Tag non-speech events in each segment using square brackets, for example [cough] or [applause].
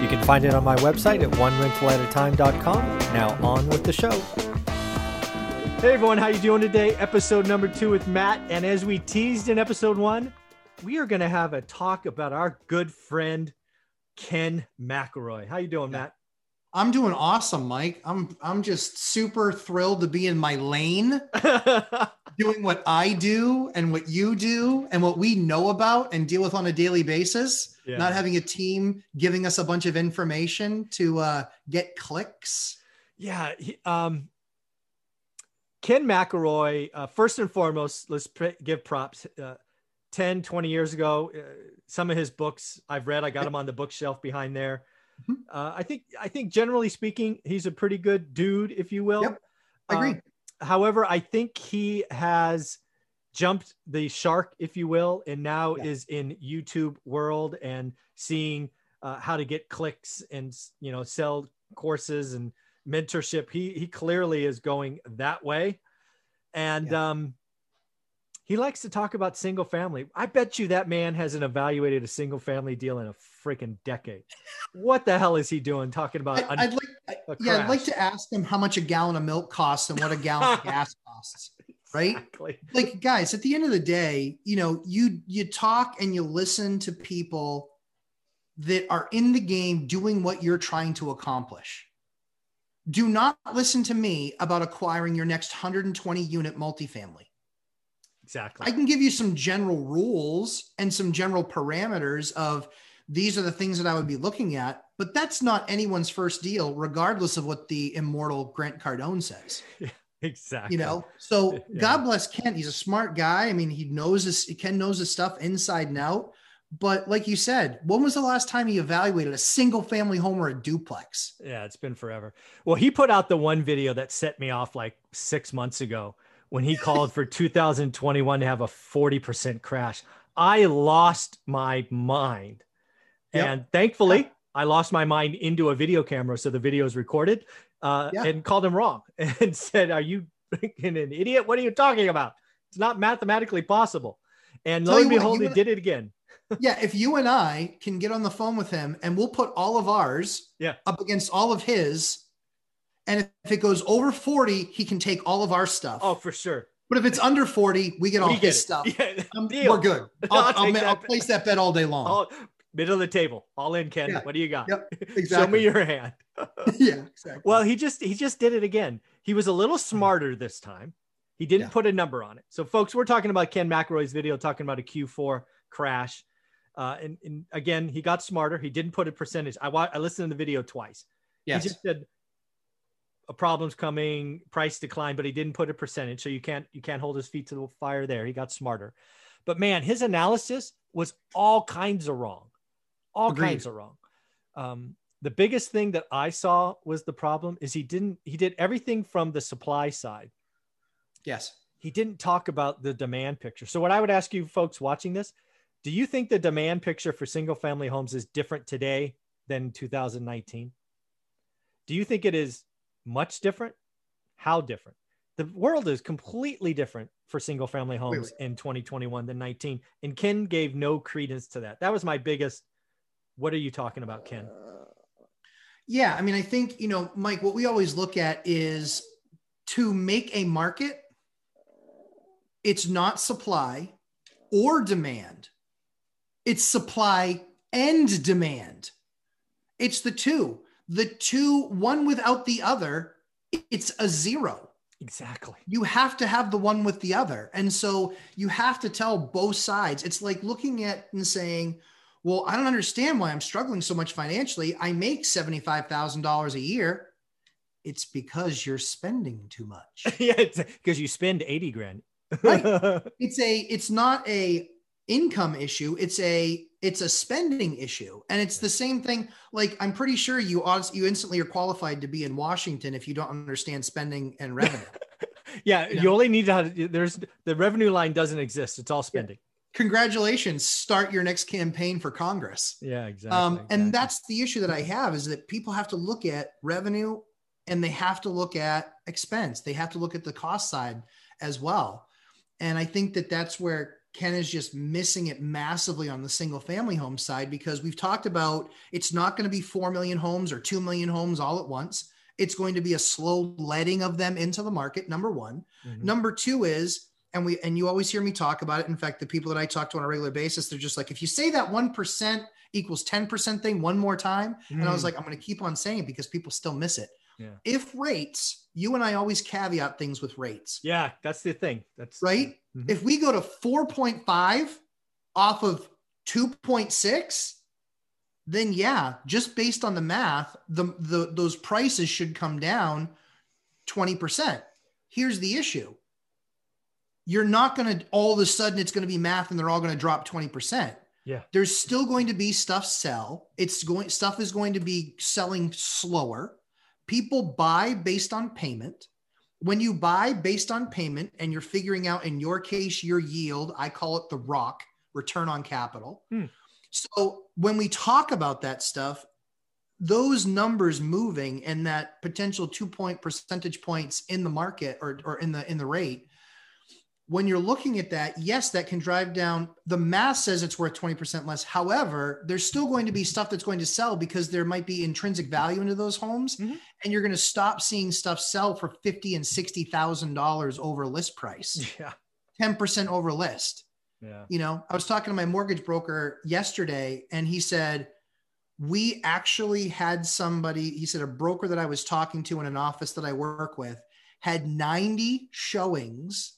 You can find it on my website at onerentalatatime.com. Now on with the show. Hey everyone, how you doing today? Episode number two with Matt. And as we teased in episode one, we are going to have a talk about our good friend Ken McElroy. How you doing, Matt? I'm doing awesome, Mike. I'm I'm just super thrilled to be in my lane, [laughs] doing what I do and what you do and what we know about and deal with on a daily basis. Yeah. Not having a team giving us a bunch of information to uh, get clicks. Yeah. He, um, Ken McElroy, uh, first and foremost, let's pr- give props. Uh, 10, 20 years ago, uh, some of his books I've read, I got them on the bookshelf behind there. Mm-hmm. Uh, I think I think generally speaking, he's a pretty good dude, if you will. Yep, I agree. However, I think he has jumped the shark, if you will, and now yeah. is in YouTube world and seeing uh, how to get clicks and you know sell courses and mentorship. He he clearly is going that way, and yeah. um, he likes to talk about single family. I bet you that man hasn't evaluated a single family deal in a freaking decade. What the hell is he doing talking about? I, I'd, like, yeah, I'd like to ask them how much a gallon of milk costs and what a gallon of [laughs] gas costs. Right? Exactly. Like guys, at the end of the day, you know, you you talk and you listen to people that are in the game doing what you're trying to accomplish. Do not listen to me about acquiring your next 120 unit multifamily. Exactly. I can give you some general rules and some general parameters of these are the things that I would be looking at, but that's not anyone's first deal, regardless of what the immortal Grant Cardone says. [laughs] exactly. You know, so [laughs] yeah. God bless Ken. He's a smart guy. I mean, he knows this, Ken knows his stuff inside and out. But like you said, when was the last time he evaluated a single family home or a duplex? Yeah, it's been forever. Well, he put out the one video that set me off like six months ago when he called for [laughs] 2021 to have a 40% crash. I lost my mind. Yep. And thankfully, yeah. I lost my mind into a video camera. So the video is recorded uh, yeah. and called him wrong [laughs] and said, Are you an idiot? What are you talking about? It's not mathematically possible. And lo and behold, he did it again. [laughs] yeah, if you and I can get on the phone with him and we'll put all of ours yeah. up against all of his, and if it goes over 40, he can take all of our stuff. Oh, for sure. But if it's under 40, we get all we his stuff. [laughs] Yeah, um, we're good. I'll, I'll, I'll, I'll, place that bet all day long. Middle of the table, all in, Ken. Yeah. What do you got? Yep, exactly. [laughs] Show me your hand. [laughs] yeah, exactly. Well, he just he just did it again. He was a little smarter this time. He didn't yeah. put a number on it. So, folks, we're talking about Ken McElroy's video, talking about a Q4 crash. Uh, and, and again, he got smarter. He didn't put a percentage. I I listened to the video twice. Yes. He just said a problem's coming, price decline, but he didn't put a percentage. So you can't you can't hold his feet to the fire there. He got smarter. But man, his analysis was all kinds of wrong. All Agreed. kinds of wrong. Um, the biggest thing that I saw was the problem is he didn't he did everything from the supply side. Yes. He didn't talk about the demand picture. So what I would ask you folks watching this, do you think the demand picture for single family homes is different today than 2019? Do you think it is much different? How different? The world is completely different for single family homes really? in 2021 than 19. And Ken gave no credence to that. That was my biggest. What are you talking about, Ken? Yeah. I mean, I think, you know, Mike, what we always look at is to make a market, it's not supply or demand, it's supply and demand. It's the two the two, one without the other, it's a zero. Exactly. You have to have the one with the other. And so you have to tell both sides. It's like looking at and saying, well, I don't understand why I'm struggling so much financially. I make $75,000 a year. It's because you're spending too much. [laughs] yeah, because you spend 80 grand. right. [laughs] It's a it's not a income issue it's a it's a spending issue and it's the same thing like i'm pretty sure you you instantly are qualified to be in washington if you don't understand spending and revenue [laughs] yeah you, know? you, only need to have, there's the revenue line doesn't exist it's all spending. Congratulations start your next campaign for congress yeah exactly, um, exactly and that's the issue that i have is that people have to look at revenue and they have to look at expense they have to look at the cost side as well and i think that that's where Ken is just missing it massively on the single family home side because we've talked about it's not going to be 4 million homes or 2 million homes all at once. It's going to be a slow letting of them into the market. Number one. Mm-hmm. Number two is, and we, and you always hear me talk about it. In fact, the people that I talk to on a regular basis, they're just like, if you say that 1% equals 10% thing one more time, mm-hmm. and I was mm. like, I'm going to keep on saying it because people still miss it. Yeah. If rates, you and I always caveat things with rates. Yeah, that's the thing. That's right. Mm-hmm. If we go to 4.5 off of 2.6, then yeah, just based on the math, the, the those prices should come down 20%. Here's the issue. You're not going to all of a sudden it's going to be math and they're all going to drop 20%. Yeah. There's still going to be stuff sell. It's going stuff is going to be selling slower people buy based on payment. When you buy based on payment and you're figuring out, in your case, your yield, I call it the rock return on capital. Hmm. So when we talk about that stuff, those numbers moving and that potential two point percentage points in the market or, or in the in the rate when you're looking at that, yes, that can drive down. The math says it's worth 20% less. However, there's still going to be stuff that's going to sell because there might be intrinsic value into those homes. Mm-hmm. And you're going to stop seeing stuff sell for 50 and $60,000 over list price. [laughs] Yeah. 10% over list. Yeah. You know, I was talking to my mortgage broker yesterday and he said, we actually had somebody, he said, a broker that I was talking to in an office that I work with had 90 showings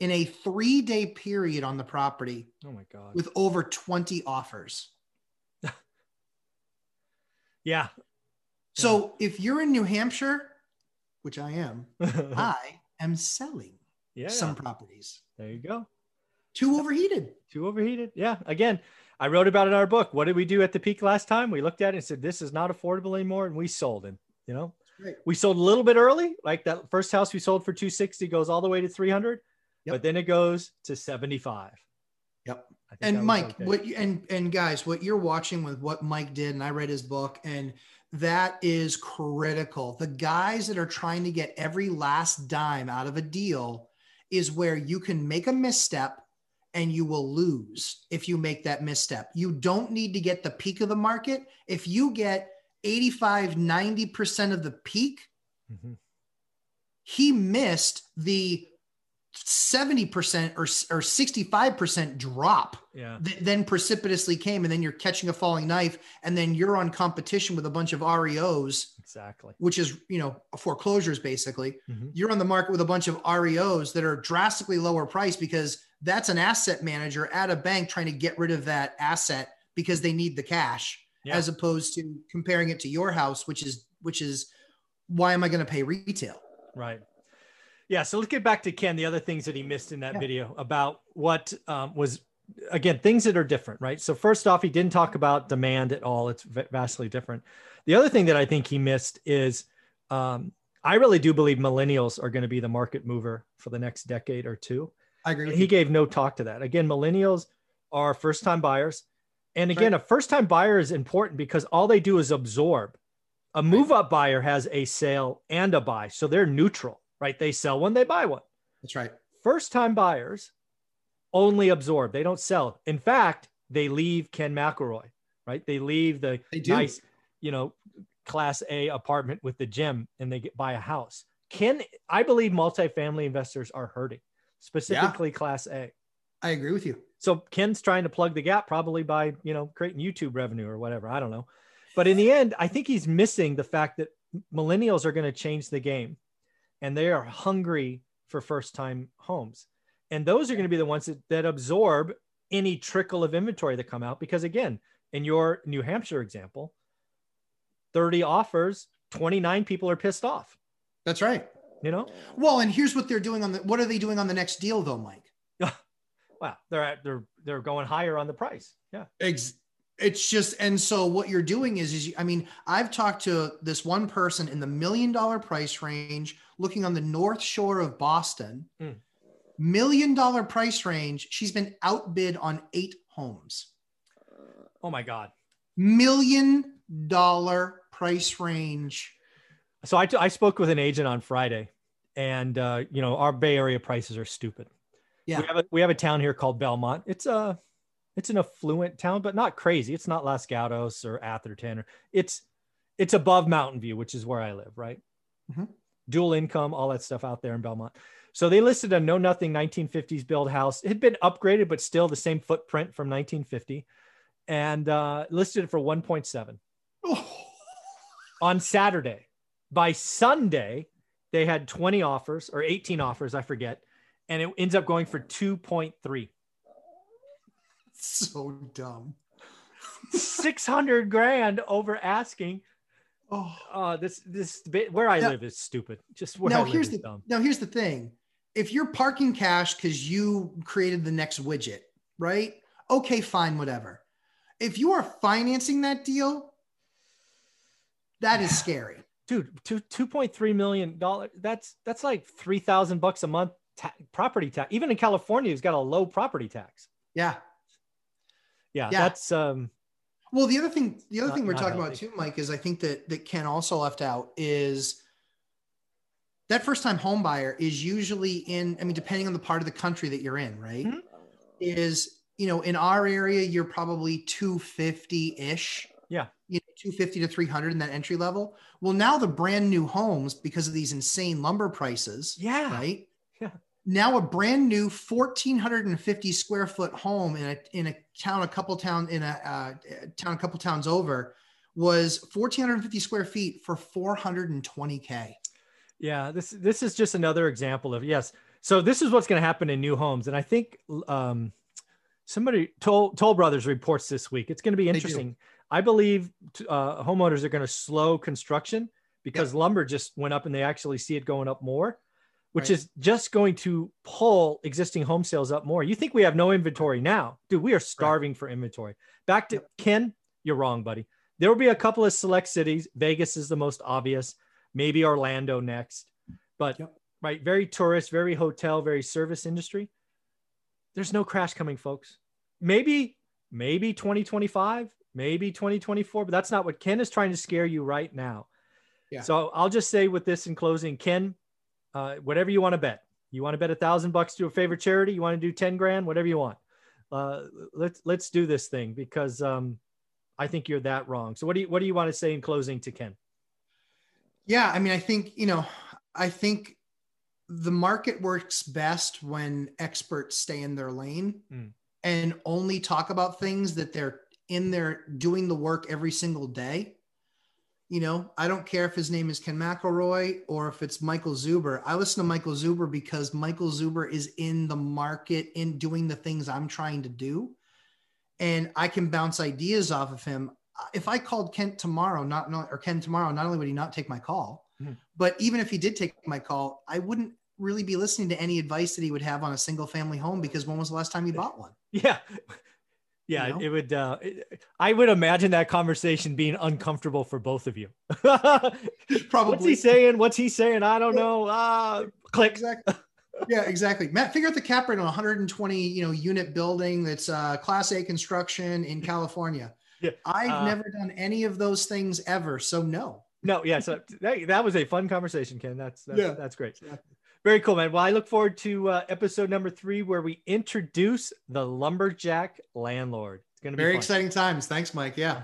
in a three day period on the property. Oh my God. With over 20 offers. [laughs] yeah. So yeah. if you're in New Hampshire, which I am, [laughs] I am selling yeah. some properties. There you go. Too overheated. Too overheated. Yeah. Again, I wrote about it in our book. What did we do at the peak last time? We looked at it and said, this is not affordable anymore. And we sold it. You know, we sold a little bit early. Like that first house we sold for 260 goes all the way to 300 Yep. But then it goes to 75. Yep. And Mike, okay. what you, and and guys, what you're watching with what Mike did, and I read his book, and that is critical. The guys that are trying to get every last dime out of a deal is where you can make a misstep and you will lose if you make that misstep. You don't need to get the peak of the market. If you get 85, 90% of the peak, mm-hmm. he missed the 70% or, or 65% drop yeah. that then precipitously came and then you're catching a falling knife and then you're on competition with a bunch of reos exactly which is you know foreclosures basically mm-hmm. you're on the market with a bunch of reos that are drastically lower price because that's an asset manager at a bank trying to get rid of that asset because they need the cash yeah. as opposed to comparing it to your house which is which is why am i going to pay retail right yeah. So let's get back to Ken. The other things that he missed in that yeah. video about what um, was again things that are different, right? So first off, he didn't talk about demand at all. It's vastly different. The other thing that I think he missed is um, I really do believe millennials are going to be the market mover for the next decade or two. I agree. he you. gave no talk to that. Again, millennials are first time buyers. And again, right. a first time buyer is important because all they do is absorb. A move up buyer has a sale and a buy. So they're neutral right? They sell one, they buy one. That's right. First time buyers only absorb, they don't sell. In fact, they leave Ken McElroy, right? They leave the nice, you know, class A apartment with the gym and they get buy a house. Ken, I believe multifamily investors are hurting, specifically yeah. class A. I agree with you. So Ken's trying to plug the gap probably by, you know, creating YouTube revenue or whatever. I don't know. But in the end, I think he's missing the fact that millennials are going to change the game and they are hungry for first time homes. And those are going to be the ones that, that absorb any trickle of inventory that come out. Because again, in your New Hampshire example, 30 offers, 29 people are pissed off. That's right. You know? Well, and here's what they're doing on the what are they doing on the next deal though, Mike? [laughs] Wow, they're at, they're they're going higher on the price. Yeah. Ex- it's just and so what you're doing is is you, I mean, I've talked to this one person in the million dollar price range looking on the north shore of Boston. Mm. Million dollar price range, she's been outbid on 8 homes. Oh my god. Million dollar price range. So I, t- I spoke with an agent on Friday and uh, you know, our Bay Area prices are stupid. Yeah. We have a, we have a town here called Belmont. It's a it's an affluent town, but not crazy. It's not Los Gatos or Atherton or it's it's above Mountain View, which is where I live, right? Mm-hmm. Dual income, all that stuff out there in Belmont. So they listed a no nothing 1950s build house. It had been upgraded, but still the same footprint from 1950, and uh, listed it for 1.7 oh. on Saturday. By Sunday, they had 20 offers or 18 offers, I forget, and it ends up going for 2.3. So dumb. 600 grand over asking. Oh, uh, this this bit where I now, live is stupid. Just where now I here's the dumb. now here's the thing. If you're parking cash because you created the next widget, right? Okay, fine, whatever. If you are financing that deal, that is [sighs] scary, dude. Two two point three million dollar. That's that's like three thousand bucks a month ta- property tax. Even in California, it's got a low property tax. Yeah, yeah, yeah. that's um well the other thing the other not, thing we're talking healthy. about too mike is i think that that ken also left out is that first time home buyer is usually in i mean depending on the part of the country that you're in right mm-hmm. is you know in our area you're probably 250-ish yeah you know 250 to 300 in that entry level well now the brand new homes because of these insane lumber prices yeah right yeah now a brand new 1450 square foot home in a in a town a couple town in a uh, town a couple towns over was 1450 square feet for 420k yeah this this is just another example of yes. So this is what's going to happen in new homes and i think um, somebody toll, toll brothers reports this week. It's going to be interesting. I believe uh, homeowners are going to slow construction because yep. lumber just went up and they actually see it going up more which right. is just going to pull existing home sales up more. You think we have no inventory now? Dude, we are starving right. for inventory. Back to yep. Ken, you're wrong, buddy. There will be a couple of select cities. Vegas is the most obvious, maybe Orlando next. But yep. right, very tourist, very hotel, very service industry. There's no crash coming, folks. Maybe, maybe 2025, maybe 2024, but that's not what Ken is trying to scare you right now. Yeah. So I'll just say with this in closing, Ken, uh, whatever you want to bet. You want to bet a thousand bucks to a favorite charity? You want to do 10 grand, whatever you want. Uh, let's, let's do this thing because um, I think you're that wrong. So what do you, what do you want to say in closing to Ken? Yeah. I mean, I think, you know, I think the market works best when experts stay in their lane mm. and only talk about things that they're in there doing the work every single day you know, I don't care if his name is Ken McElroy or if it's Michael Zuber. I listen to Michael Zuber because Michael Zuber is in the market in doing the things I'm trying to do. And I can bounce ideas off of him. If I called Kent tomorrow, not, not or Ken tomorrow, not only would he not take my call, mm-hmm. but even if he did take my call, I wouldn't really be listening to any advice that he would have on a single family home because when was the last time he bought one? [laughs] Yeah. Yeah, you know? it would. Uh, it, I would imagine that conversation being uncomfortable for both of you. Probably. [laughs] What's he saying? What's he saying? I don't know. Uh, click. Exactly. Yeah, exactly. Matt, figure out the cap rate on a 120, you know, unit building that's uh, Class A construction in California. Yeah. I've uh, never done any of those things ever, so no. No, yeah. So that, that was a fun conversation, Ken. That's that's, yeah. that's great. Very cool, man. Well, I look forward to uh, episode number three where we introduce the lumberjack landlord. It's going to be very fun. exciting times. Thanks, Mike. Yeah.